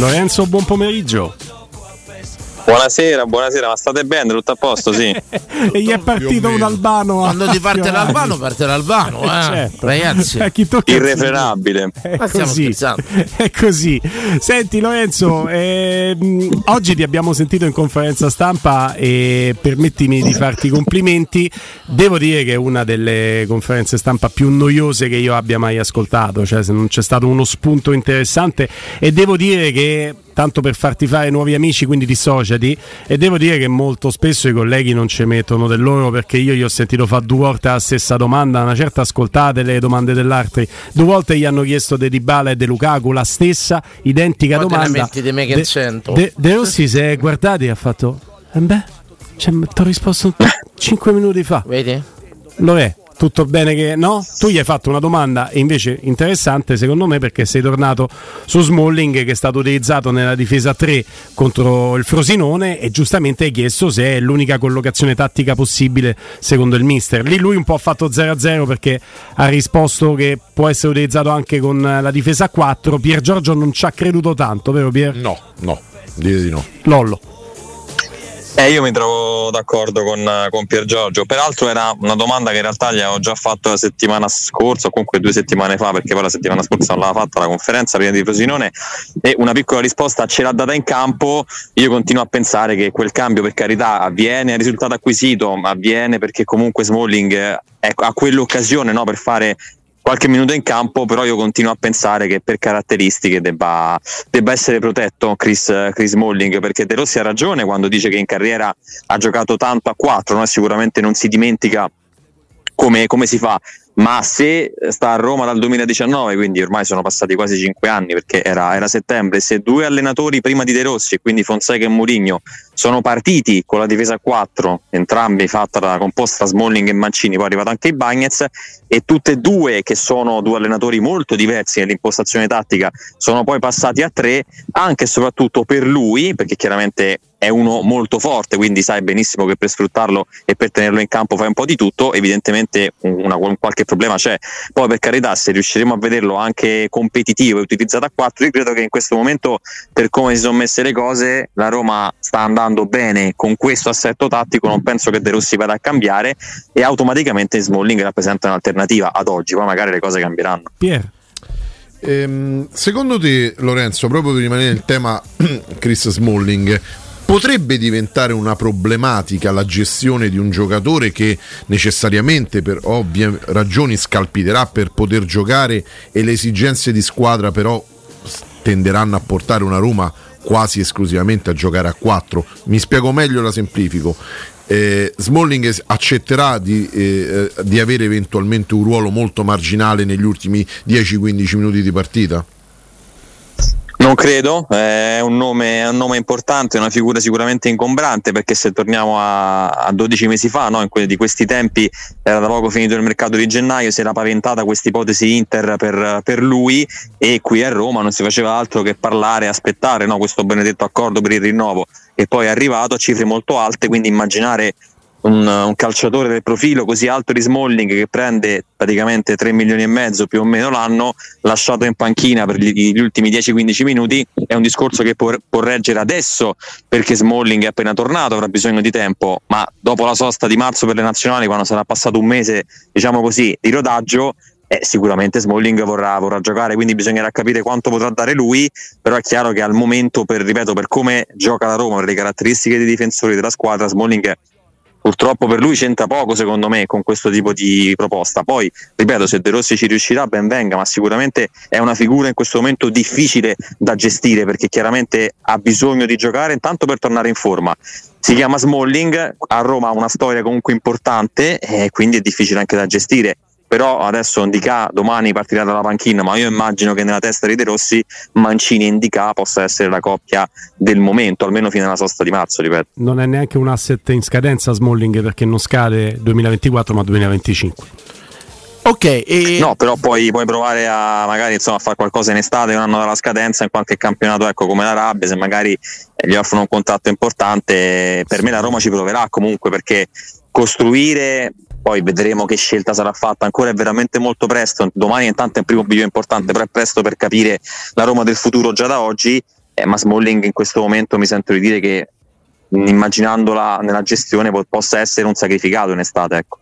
Lorenzo, buon pomeriggio. Buonasera, buonasera, ma state bene? Tutto a posto? Sì. e gli è partito un albano. a Quando ti parte l'albano, parte l'albano, eh. Certo. ragazzi. Eh, chi tocca Irrefrenabile. È così. È così. Senti Lorenzo, ehm, oggi ti abbiamo sentito in conferenza stampa e permettimi di farti i complimenti. Devo dire che è una delle conferenze stampa più noiose che io abbia mai ascoltato, cioè se non c'è stato uno spunto interessante e devo dire che tanto per farti fare nuovi amici, quindi dissociati e devo dire che molto spesso i colleghi non ci mettono del loro perché io gli ho sentito fare due volte la stessa domanda, una certa ascoltate le domande dell'altri, due volte gli hanno chiesto De Dybala e De Lukaku la stessa identica te ne domanda. metti di me che De, cento. De- De Rossi si è guardati e ha fatto eh beh, cioè, ti ho risposto 5 minuti fa. Vedi? Lo è. Tutto bene che no? Tu gli hai fatto una domanda invece interessante secondo me perché sei tornato su Smalling che è stato utilizzato nella difesa 3 contro il Frosinone e giustamente hai chiesto se è l'unica collocazione tattica possibile secondo il mister. Lì lui un po' ha fatto 0-0 perché ha risposto che può essere utilizzato anche con la difesa 4. Pier Giorgio non ci ha creduto tanto, vero Pier? No, no, dire di no. Lollo. Eh, io mi trovo d'accordo con, con Pier Giorgio. Peraltro era una domanda che in realtà gli avevo già fatto la settimana scorsa, o comunque due settimane fa, perché poi la settimana scorsa non l'aveva fatta la conferenza prima di Frosinone. E una piccola risposta ce l'ha data in campo. Io continuo a pensare che quel cambio, per carità, avviene, è risultato acquisito, ma avviene perché comunque Smalling eh, ha quell'occasione no, per fare qualche minuto in campo, però io continuo a pensare che per caratteristiche debba, debba essere protetto Chris, Chris Smalling, perché De Rossi ha ragione quando dice che in carriera ha giocato tanto a 4, no? sicuramente non si dimentica come, come si fa, ma se sta a Roma dal 2019, quindi ormai sono passati quasi 5 anni perché era, era settembre, se due allenatori prima di De Rossi, quindi Fonseca e Mourinho, sono partiti con la difesa a 4, entrambi fatta da composta Smalling e Mancini, poi è arrivato anche i Bagnets, e tutte e due, che sono due allenatori molto diversi nell'impostazione tattica, sono poi passati a 3, anche e soprattutto per lui, perché chiaramente è uno molto forte, quindi sai benissimo che per sfruttarlo e per tenerlo in campo fai un po' di tutto, evidentemente una, un qualche problema c'è. Poi per carità, se riusciremo a vederlo anche competitivo e utilizzato a 4, io credo che in questo momento, per come si sono messe le cose, la Roma sta andando bene con questo assetto tattico, non penso che De Rossi vada a cambiare e automaticamente Smalling rappresenta un'alternativa ad oggi, poi magari le cose cambieranno. Pier. Ehm, secondo te, Lorenzo, proprio per rimanere nel tema Chris Smalling, potrebbe diventare una problematica la gestione di un giocatore che necessariamente per ovvie ragioni scalpiterà per poter giocare e le esigenze di squadra però tenderanno a portare una Roma quasi esclusivamente a giocare a 4. Mi spiego meglio, la semplifico. Eh, Smalling accetterà di, eh, di avere eventualmente un ruolo molto marginale negli ultimi 10-15 minuti di partita? Non credo, è un, nome, è un nome importante, una figura sicuramente ingombrante perché se torniamo a, a 12 mesi fa, no, que- di questi tempi era da poco finito il mercato di gennaio, si era paventata questa ipotesi Inter per, per lui e qui a Roma non si faceva altro che parlare, aspettare no, questo benedetto accordo per il rinnovo. E poi è arrivato a cifre molto alte, quindi immaginare un, un, calciatore del profilo così alto di Smalling che prende praticamente 3 milioni e mezzo più o meno l'anno lasciato in panchina per gli, gli ultimi 10-15 minuti è un discorso che può, può, reggere adesso perché Smalling è appena tornato avrà bisogno di tempo ma dopo la sosta di marzo per le nazionali quando sarà passato un mese diciamo così di rodaggio eh, sicuramente Smalling vorrà, vorrà, giocare, quindi bisognerà capire quanto potrà dare lui, però è chiaro che al momento, per, ripeto, per come gioca la Roma, per le caratteristiche dei difensori della squadra, Smalling purtroppo per lui c'entra poco secondo me con questo tipo di proposta poi ripeto se De Rossi ci riuscirà ben venga ma sicuramente è una figura in questo momento difficile da gestire perché chiaramente ha bisogno di giocare intanto per tornare in forma si chiama Smalling, a Roma ha una storia comunque importante e quindi è difficile anche da gestire. Però adesso Indica domani partirà dalla panchina, ma io immagino che nella testa di De Rossi Mancini e Indica possa essere la coppia del momento, almeno fino alla sosta di marzo, ripeto. Non è neanche un asset in scadenza Smalling perché non scade 2024 ma 2025. Ok, e... No, però poi puoi provare a magari insomma, a fare qualcosa in estate, un anno dalla scadenza, in qualche campionato ecco, come la Rabbia, se magari gli offrono un contratto importante, per me la Roma ci proverà comunque perché costruire poi vedremo che scelta sarà fatta. Ancora è veramente molto presto. Domani intanto è un primo video importante però è presto per capire la Roma del futuro già da oggi. Eh, ma Smalling in questo momento mi sento di dire che immaginandola nella gestione possa essere un sacrificato in estate ecco.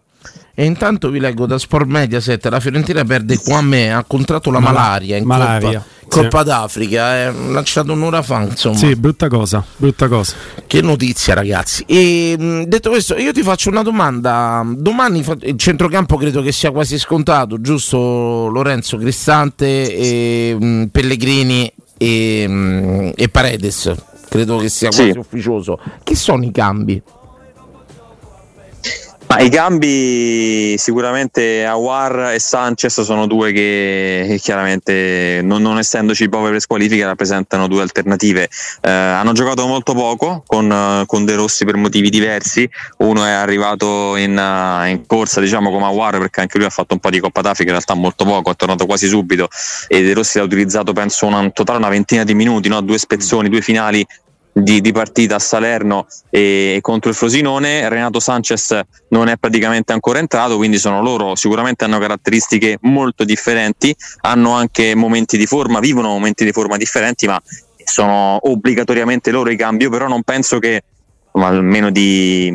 E intanto vi leggo da Sport Mediaset, la Fiorentina perde Kwame, ha contratto la malaria in malaria, Coppa, sì. d'Africa, è lanciato un'ora fa, insomma. Sì, brutta cosa, brutta cosa. Che notizia ragazzi. E detto questo, io ti faccio una domanda. Domani il centrocampo credo che sia quasi scontato, giusto Lorenzo Cristante, e, mh, Pellegrini e, mh, e, Paredes. Credo che sia quasi sì. ufficioso. Chi sono i cambi? Ma i cambi sicuramente Awar e Sanchez sono due che chiaramente non, non essendoci povere squalifiche rappresentano due alternative. Eh, hanno giocato molto poco con, con, De Rossi per motivi diversi, uno è arrivato in, in, corsa diciamo come Awar perché anche lui ha fatto un po' di Coppa d'Africa, in realtà molto poco, è tornato quasi subito e De Rossi l'ha utilizzato penso una, totale una ventina di minuti, no? due spezzoni, due finali di, di, partita a Salerno e contro il Frosinone. Renato Sanchez non è praticamente ancora entrato, quindi sono loro, sicuramente hanno caratteristiche molto differenti, hanno anche momenti di forma, vivono momenti di forma differenti, ma sono obbligatoriamente loro i cambi. però non penso che almeno di,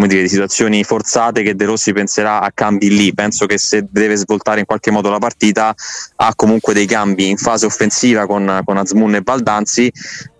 dire, di, situazioni forzate che De Rossi penserà a cambi lì. Penso che se deve svoltare in qualche modo la partita ha comunque dei cambi in fase offensiva con, con Azmun e Baldanzi.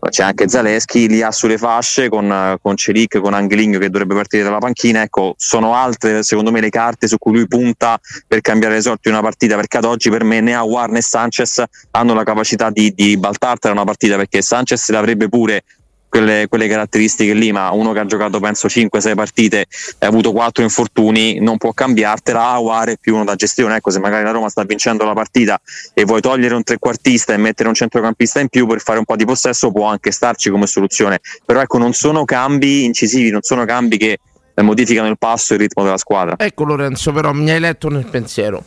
C'è anche Zaleschi, li ha sulle fasce con, con Celic, con Angeligno che dovrebbe partire dalla panchina. Ecco, sono altre secondo me le carte su cui lui punta per cambiare le sorti di una partita perché ad oggi per me né Aguar né Sanchez hanno la capacità di, di baltartela una partita perché Sanchez l'avrebbe pure quelle, quelle, caratteristiche lì, ma uno che ha giocato penso 5-6 partite e ha avuto 4 infortuni, non può cambiartela, Aguar è più uno da gestione, ecco se magari la Roma sta vincendo la partita e vuoi togliere un trequartista e mettere un centrocampista in più per fare un po' di possesso può anche starci come soluzione, però ecco non sono cambi incisivi, non sono cambi che modificano il passo e il ritmo della squadra. Ecco Lorenzo, però mi hai letto nel pensiero.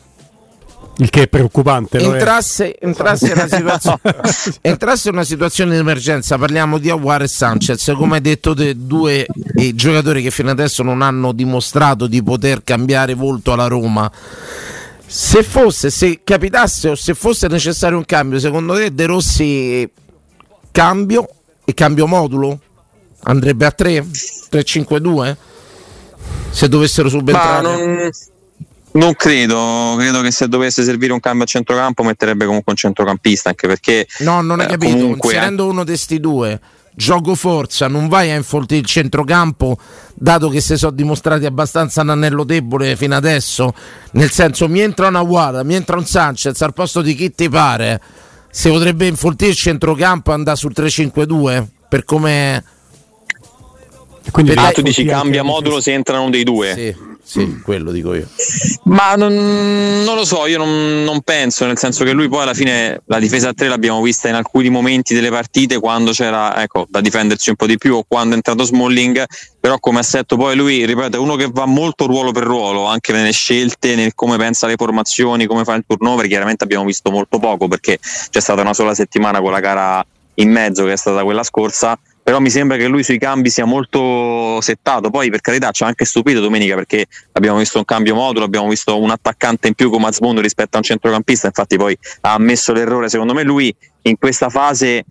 Il che è preoccupante. Entrasse, entrasse, una entrasse, una situazione di emergenza, parliamo di Aguar e Sanchez, come hai detto te, due giocatori che fino adesso non hanno dimostrato di poter cambiare volto alla Roma. Se fosse, se capitasse o se fosse necessario un cambio, secondo te De Rossi cambio e cambio modulo? Andrebbe a 3? 3-5-2? Se dovessero subentrare? Non credo, credo che se dovesse servire un cambio a centrocampo metterebbe comunque un centrocampista, anche perché... No, non hai eh, capito, comunque... inserendo uno di questi due, gioco forza, non vai a infoltire il centrocampo, dato che si sono dimostrati abbastanza un anello debole fino adesso, nel senso mi entra una Guada, mi entra un Sanchez al posto di chi ti pare, si potrebbe infoltire il centrocampo e andare sul 3-5-2 per come... Quindi ah, tu dici cambia modulo se entrano dei due? Sì. Sì, quello dico io. Ma non, non lo so, io non, non, penso, nel senso che lui poi alla fine la difesa a tre l'abbiamo vista in alcuni momenti delle partite quando c'era ecco, da difendersi un po' di più o quando è entrato Smalling, però come assetto poi lui, ripeto, è uno che va molto ruolo per ruolo, anche nelle scelte, nel come pensa alle formazioni, come fa il turnover, chiaramente abbiamo visto molto poco perché c'è stata una sola settimana con la gara in mezzo che è stata quella scorsa però mi sembra che lui sui cambi sia molto settato. Poi, per carità, ci ha anche stupito domenica perché abbiamo visto un cambio modulo, abbiamo visto un attaccante in più come Azmondo rispetto a un centrocampista. Infatti, poi ha ammesso l'errore. Secondo me, lui in questa fase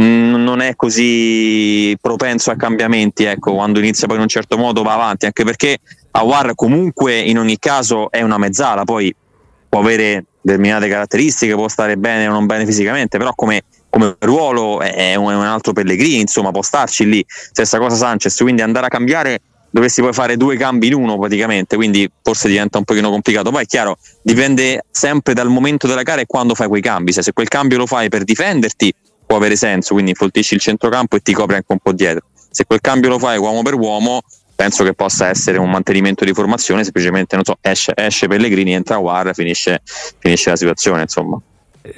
mm, non è così propenso a cambiamenti. Ecco, quando inizia poi in un certo modo va avanti, anche perché Awar comunque in ogni caso è una mezzala, poi può avere determinate caratteristiche, può stare bene o non bene fisicamente, però come come ruolo è un, altro Pellegrini, insomma può starci lì, stessa cosa Sanchez, quindi andare a cambiare dovresti poi fare due cambi in uno praticamente, quindi forse diventa un pochino complicato. Poi è chiaro, dipende sempre dal momento della gara e quando fai quei cambi, se, se quel cambio lo fai per difenderti può avere senso, quindi infoltisci il centrocampo e ti copri anche un po' dietro. se quel cambio lo fai uomo per uomo, penso che possa essere un mantenimento di formazione, semplicemente non so, esce, esce Pellegrini, entra War, finisce, finisce la situazione, insomma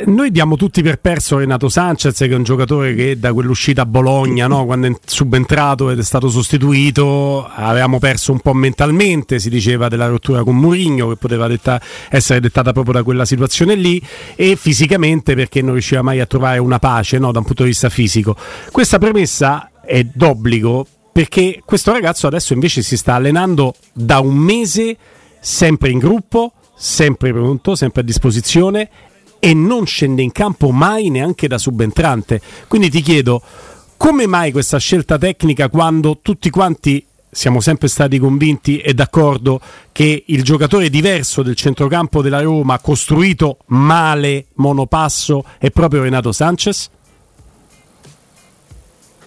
noi diamo tutti per perso Renato Sanchez, che è un giocatore che da quell'uscita a Bologna, no, quando è subentrato ed è stato sostituito, avevamo perso un po' mentalmente. Si diceva della rottura con Mourinho, che poteva detta, essere dettata proprio da quella situazione lì, e fisicamente perché non riusciva mai a trovare una pace no, da un punto di vista fisico. Questa premessa è d'obbligo perché questo ragazzo adesso invece si sta allenando da un mese, sempre in gruppo, sempre pronto, sempre a disposizione e non scende in campo mai neanche da subentrante. Quindi ti chiedo, come mai questa scelta tecnica quando tutti quanti siamo sempre stati convinti e d'accordo che il giocatore diverso del centrocampo della Roma, costruito male, monopasso, è proprio Renato Sanchez?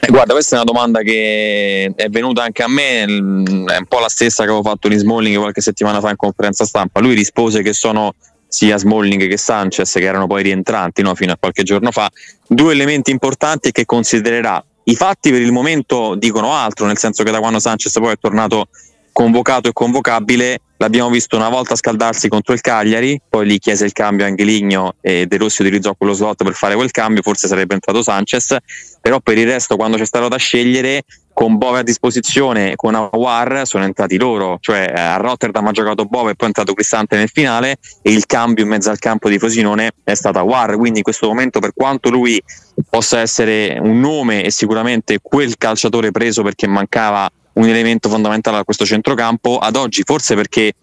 Eh, guarda, questa è una domanda che è venuta anche a me, è un po' la stessa che avevo fatto in Smalling qualche settimana fa in conferenza stampa. Lui rispose che sono sia Smalling che Sanchez, che erano poi rientranti no, fino a qualche giorno fa, due elementi importanti che considererà. I fatti per il momento dicono altro, nel senso che da quando Sanchez poi è tornato convocato e convocabile, l'abbiamo visto una volta scaldarsi contro il Cagliari, poi gli chiese il cambio anche Ligno e De Rossi utilizzò quello slot per fare quel cambio, forse sarebbe entrato Sanchez, però per il resto quando c'è stato da scegliere con Bove a disposizione, con Awar sono entrati loro, cioè eh, a Rotterdam ha giocato Bove e poi è entrato Cristante nel finale e il cambio in mezzo al campo di Frosinone è stato Awar, quindi in questo momento per quanto lui possa essere un nome e sicuramente quel calciatore preso perché mancava un elemento fondamentale a questo centrocampo, ad oggi forse perché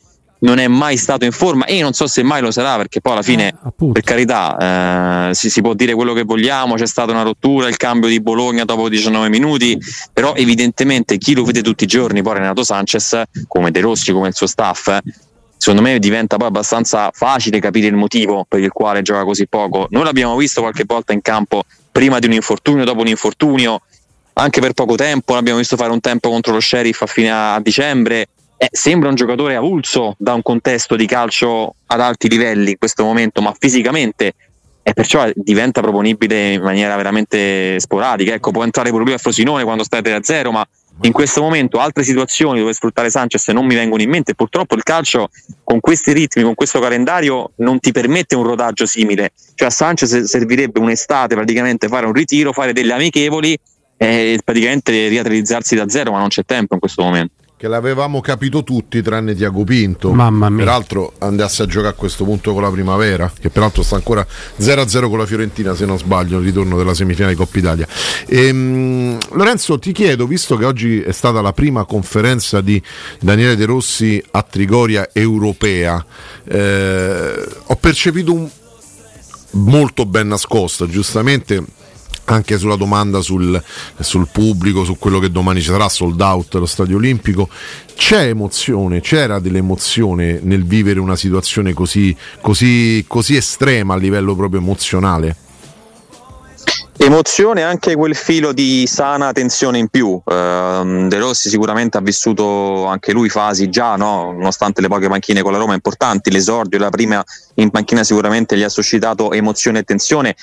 non è mai stato in forma e non so se mai lo sarà perché poi alla fine eh, per carità eh, si, si, può dire quello che vogliamo c'è stata una rottura il cambio di Bologna dopo 19 minuti però evidentemente chi lo vede tutti i giorni poi Renato Sanchez come De Rossi come il suo staff secondo me diventa poi abbastanza facile capire il motivo per il quale gioca così poco. Noi l'abbiamo visto qualche volta in campo prima di un infortunio dopo un infortunio anche per poco tempo l'abbiamo visto fare un tempo contro lo Sheriff a fine a dicembre eh, sembra un giocatore avulso da un contesto di calcio ad alti livelli in questo momento, ma fisicamente e perciò diventa proponibile in maniera veramente sporadica. Ecco, può entrare pure lui a Frosinone quando stai 3-0, ma in questo momento altre situazioni dove sfruttare Sanchez non mi vengono in mente. Purtroppo il calcio con questi ritmi, con questo calendario, non ti permette un rodaggio simile. Cioè a Sanchez servirebbe un'estate praticamente fare un ritiro, fare delle amichevoli e praticamente riatrealizzarsi da zero, ma non c'è tempo in questo momento che l'avevamo capito tutti tranne Tiago Pinto. Mamma mia. Peraltro andasse a giocare a questo punto con la primavera, che peraltro sta ancora 0-0 con la Fiorentina, se non sbaglio, il ritorno della semifinale di Coppa Italia. Ehm, Lorenzo, ti chiedo, visto che oggi è stata la prima conferenza di Daniele De Rossi a Trigoria europea, eh, ho percepito un molto ben nascosto, giustamente anche sulla domanda sul, sul, pubblico, su quello che domani ci sarà, sold out lo stadio olimpico. C'è emozione, c'era dell'emozione nel vivere una situazione così, così, così estrema a livello proprio emozionale? Emozione anche quel filo di sana tensione in più. Uh, De Rossi sicuramente ha vissuto anche lui fasi già, no? nonostante le poche panchine con la Roma importanti. L'esordio, la prima in panchina sicuramente gli ha suscitato emozione e tensione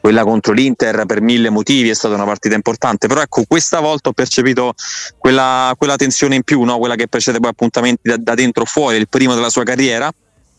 quella contro l'Inter per mille motivi è stata una partita importante, però ecco questa volta ho percepito quella, quella tensione in più, no? quella che precede poi appuntamenti da, da dentro fuori, il primo della sua carriera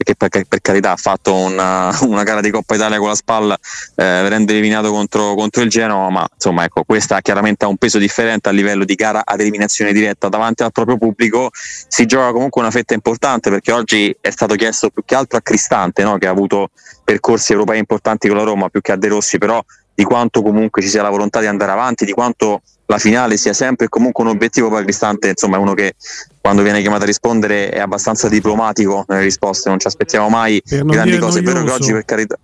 che per, per, carità ha fatto una, una, gara di Coppa Italia con la spalla eh, venendo eliminato contro, contro, il Genova ma insomma ecco questa chiaramente ha un peso differente a livello di gara ad eliminazione diretta davanti al proprio pubblico si gioca comunque una fetta importante perché oggi è stato chiesto più che altro a Cristante no? che ha avuto percorsi europei importanti con la Roma più che a De Rossi però di quanto comunque ci sia la volontà di andare avanti, di quanto la finale sia sempre comunque un obiettivo per Cristante, insomma è uno che quando viene chiamato a rispondere è abbastanza diplomatico nelle risposte, non ci aspettiamo mai grandi cose, è vero che oggi per carità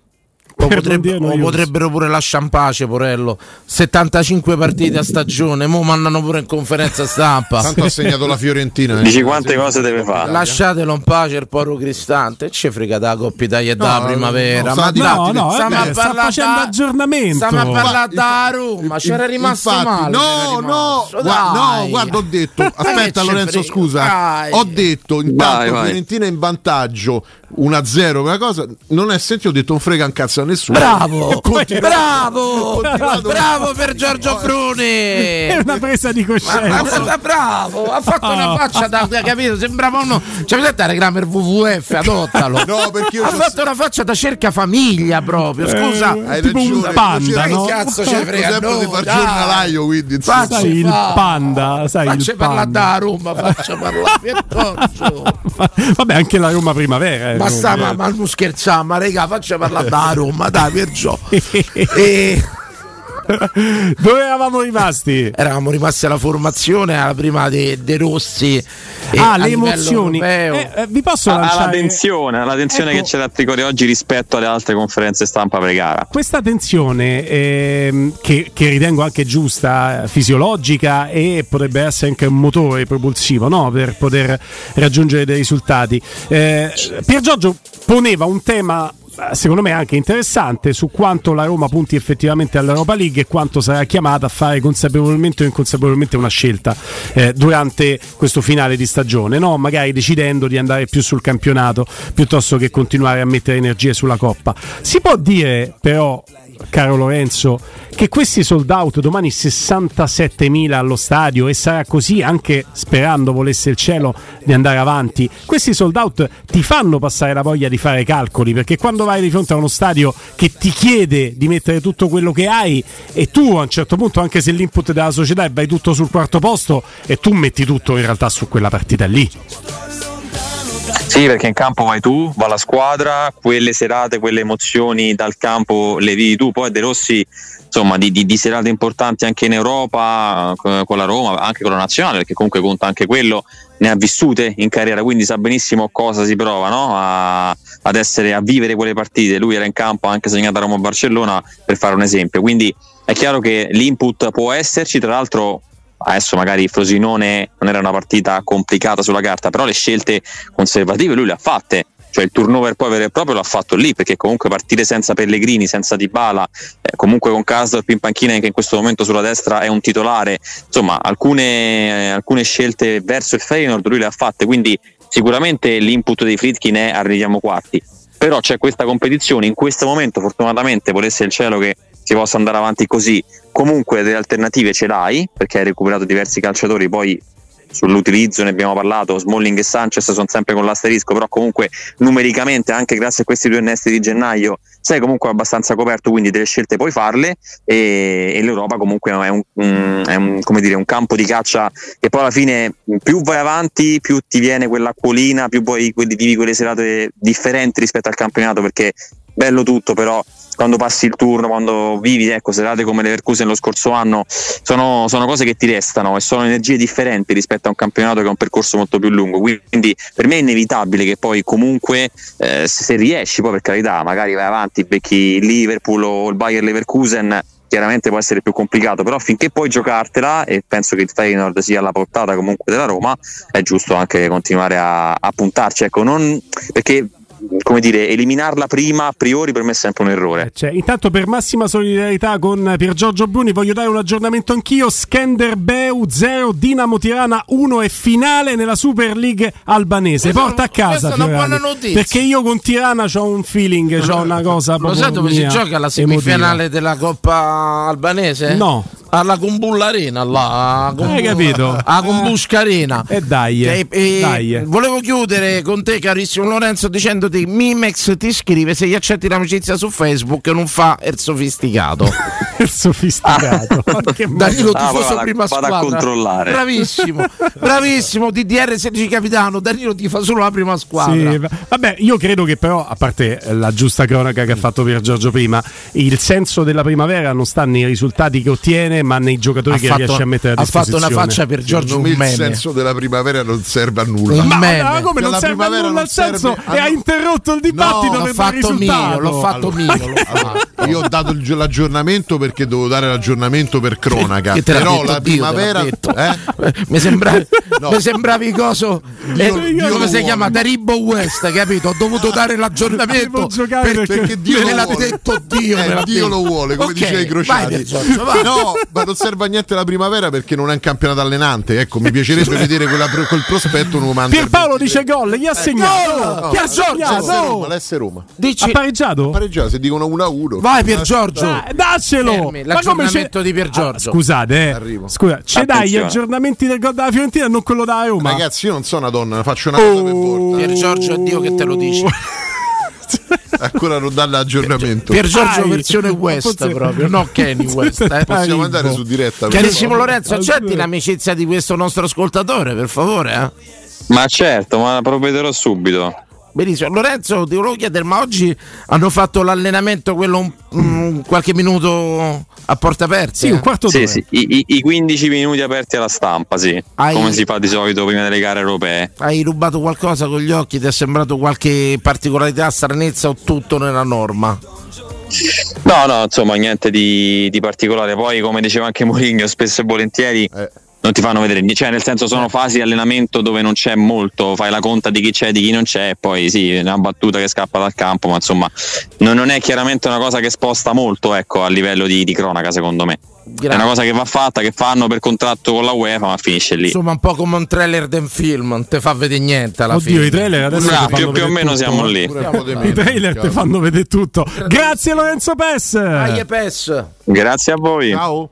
o, potrebbe, o potrebbero pure lasciare in pace, Porello. 75 partite a stagione, mo mandano pure in conferenza stampa. Tanto ha segnato la Fiorentina. Eh. Dici quante cose deve fare? Lasciatelo in pace il poro Cristante. Ci frega da Coppa Italia no, da primavera. No, ma no, no, stiamo vabbè, a sta facendo da, aggiornamento. Stiamo a parlare da Roma. C'era rimasto infatti, male. No, no, guarda, no, guarda, ho detto. Aspetta, Lorenzo, scusa. Dai. Ho detto intanto vai, vai. Fiorentina in vantaggio 1-0, una cosa. Non è sentito, ho detto un frega un cazzo nessuno. Bravo, continua- bravo, continuato- bravo per Giorgio Bruni. È una presa di Ma, ma- coscienza. ma- bravo, ha fatto una faccia da, da- capito? Sembrava uno. Cioè, vedete il Kramer WWF, adottalo. No, perché io ha fatto una faccia da cerca famiglia proprio. Scusa, Eh, Hai tipo un panda, no? che cazzo cerco frega sempre noi, di far giornalaio, quindi Sai il fa. panda, sai Faccia il parlare panda. da Roma, faccia parlare. Vabbè, anche la Roma primavera. eh, Ma sta, ma, ma non scherziamo, ma raga, faccia parlare da Roma, dai, per Gio. E Dove eravamo rimasti? eravamo rimasti alla formazione, alla prima dei De Rossi. e ah, a le emozioni. Eh, eh, vi posso alla lanciare tensione, alla tensione Ecco. che c'è da Tricore oggi rispetto alle altre conferenze stampa pre-gara. questa tensione ehm, che, che ritengo anche giusta, eh, fisiologica e potrebbe essere anche un motore propulsivo no? per poter raggiungere dei risultati. Eh, Pier Giorgio poneva un tema eh, secondo me anche interessante su quanto la Roma punti effettivamente all'Europa League e quanto sarà chiamata a fare consapevolmente o inconsapevolmente una scelta eh, durante questo finale di stagione, no? magari decidendo di andare più sul campionato piuttosto che continuare a mettere energie sulla Coppa. Si può dire però caro Lorenzo, che questi sold out domani 67.000 allo stadio e sarà così anche sperando volesse il cielo di andare avanti. Questi sold out ti fanno passare la voglia di fare calcoli perché quando vai di fronte a uno stadio che ti chiede di mettere tutto quello che hai e tu a un certo punto anche se l'input della società è vai tutto sul quarto posto e tu metti tutto in realtà su quella partita lì. Sì, perché in campo vai tu, va la squadra, quelle serate, quelle emozioni dal campo le vivi tu. Poi De Rossi, insomma, di, di- di serate importanti anche in Europa, co- con la Roma, anche con la nazionale, perché comunque conta anche quello, ne ha vissute in carriera, quindi sa benissimo cosa si prova no? a, ad essere, a vivere quelle partite. Lui era in campo anche segnato a Roma Barcellona, per fare un esempio. Quindi è chiaro che l'input può esserci, tra l'altro adesso magari Frosinone non era una partita complicata sulla carta, però le scelte conservative lui le ha fatte. Cioè il turnover poi vero e proprio l'ha fatto lì perché comunque partire senza Pellegrini, senza Dybala, eh, comunque con Kasdorp in panchina che in questo momento sulla destra è un titolare, insomma alcune, eh, alcune scelte verso il Feyenoord lui le ha fatte, quindi sicuramente l'input dei Fritkin è arriviamo quarti. Però c'è questa competizione, in questo momento fortunatamente volesse il cielo che si possa andare avanti così, comunque delle alternative ce l'hai perché hai recuperato diversi calciatori, poi sull'utilizzo ne abbiamo parlato, Smalling e Sanchez sono sempre con l'asterisco, però comunque numericamente anche grazie a questi due innesti di gennaio sei comunque abbastanza coperto, quindi delle scelte puoi farle e, e l'Europa comunque è, un, è un- dire, un campo di caccia che poi alla fine più vai avanti più ti viene quell'acquolina, più poi vivi quelle serate differenti rispetto al campionato perché bello tutto però quando passi il turno, quando vivi ecco, serate come le Leverkusen lo scorso anno, sono, sono cose che ti restano e sono energie differenti rispetto a un campionato che è un percorso molto più lungo. Quindi per me è inevitabile che poi comunque eh, se riesci, poi per carità, magari vai avanti, becchi il Liverpool o il Bayer Leverkusen. Chiaramente può essere più complicato, però finché puoi giocartela, e penso che il Feyenoord sia alla portata comunque della Roma, è giusto anche continuare a, a puntarci. Ecco, non, perché come dire, eliminarla prima a priori per me è sempre un errore. Cioè, intanto per massima solidarietà con Pier Giorgio Bruni voglio dare un aggiornamento anch'io. Skenderbeu 0, Dinamo Tirana 1 e finale nella Super League albanese. Questa- Porta a casa questa è una Fiorani, buona notizia. Perché io con Tirana ho un feeling, ho una cosa Lo sai dove si gioca la emotiva. semifinale della Coppa albanese? No. Alla Combulla Arena, là. a Combu- Hai capito? A Combusca Arena. E dai, Che- e dai. Volevo chiudere con te, carissimo Lorenzo, dicendoti: Mimex ti scrive se gli accetti l'amicizia su Facebook non fa il sofisticato. Il sofisticato. Che Danilo Ah, tifoso vado a- prima vado a squadra. controllare. Bravissimo, bravissimo. DDR 16 capitano. Danilo ti fa solo la prima squadra. Sì, va- vabbè, io credo che però, a parte la giusta cronaca che ha fatto Pier Giorgio prima, il senso della primavera non sta nei risultati che ottiene, ma nei giocatori Ha che fatto, riesce a mettere a ha fatto disposizione. una faccia per Giorgio Secondo me il senso della primavera non serve a nulla. Ma, ma come non serve a nulla il senso e ha interrotto il dibattito dare fatto risultato. mio, l'ho fatto mio. l'ho fatto. Io ho dato il- l'aggiornamento perché dovevo dare l'aggiornamento per cronaca. Che te Però la Dio, primavera. Eh? mi, sembra, No. mi sembravi coso eh, Dio- Dio come si chiama Taribo West capito ho dovuto dare l'aggiornamento Devo perché- Perché Dio me lo l'ha vuole. detto Dio Eh, Dio lo vuole, come Ok, diceva i vai, crociati. Giorgio, vai. No, ma non serve a niente la primavera perché non è un campionato allenante. Ecco, mi piacerebbe vedere quella- quel prospetto un umano. Pierpaolo dice gol, chi ha segnato? no, ha Giorgio, segnato? L'S Roma, l'S Roma. dici Ha pareggiato? Pareggiare se dicono 1 a 1. vai Pier Giorgio Eh, daccelo! Fermi, Ma come c'è- di Pier Giorgio. Ah, scusate, eh. Arrivo. Scusa, ci dai gli aggiornamenti del gol della Fiorentina e non quello da Roma? Ragazzi, io non sono una donna, faccio una cosa per volta. Pier Giorgio è Dio che te lo dice Ancora non dà l'aggiornamento. Pier Giorgio Dai. versione West Forse- proprio no Kenny West eh. Dai. Possiamo andare su diretta. Carissimo Lorenzo, accetti l'amicizia di questo nostro ascoltatore, per favore. Eh? Ma certo, ma provvederò subito. Benissimo. Lorenzo, ti volevo chiedere, ma oggi hanno fatto l'allenamento quello un- un- qualche minuto a porta aperta? Sì, un quarto d'ora. Sì, sì, i, i- i 15 minuti aperti alla stampa, sì. Hai- Come si fa di solito prima delle gare europee. Hai rubato qualcosa con gli occhi? Ti è sembrato qualche particolarità, stranezza o tutto nella norma? No, no, insomma, niente di, di particolare. Poi, come diceva anche Mourinho, spesso e volentieri Eh. Non ti fanno vedere niente. Cioè, nel senso, sono fasi di allenamento dove non c'è molto, fai la conta di chi c'è e di chi non c'è, e poi sì, una battuta che scappa dal campo, ma insomma, non, non è chiaramente una cosa che sposta molto, ecco, a livello di, di cronaca, secondo me. È una cosa che va fatta, che fanno per contratto con la UEFA, ma finisce lì. Insomma, un po' come un trailer del film, non ti fa vedere niente alla Oddio, fine. i trailer adesso ti fanno più, più o meno tutto, siamo eh. lì. I trailer ti cavolo. fanno vedere tutto. Grazie Lorenzo Pes. PES. Grazie a voi. Ciao.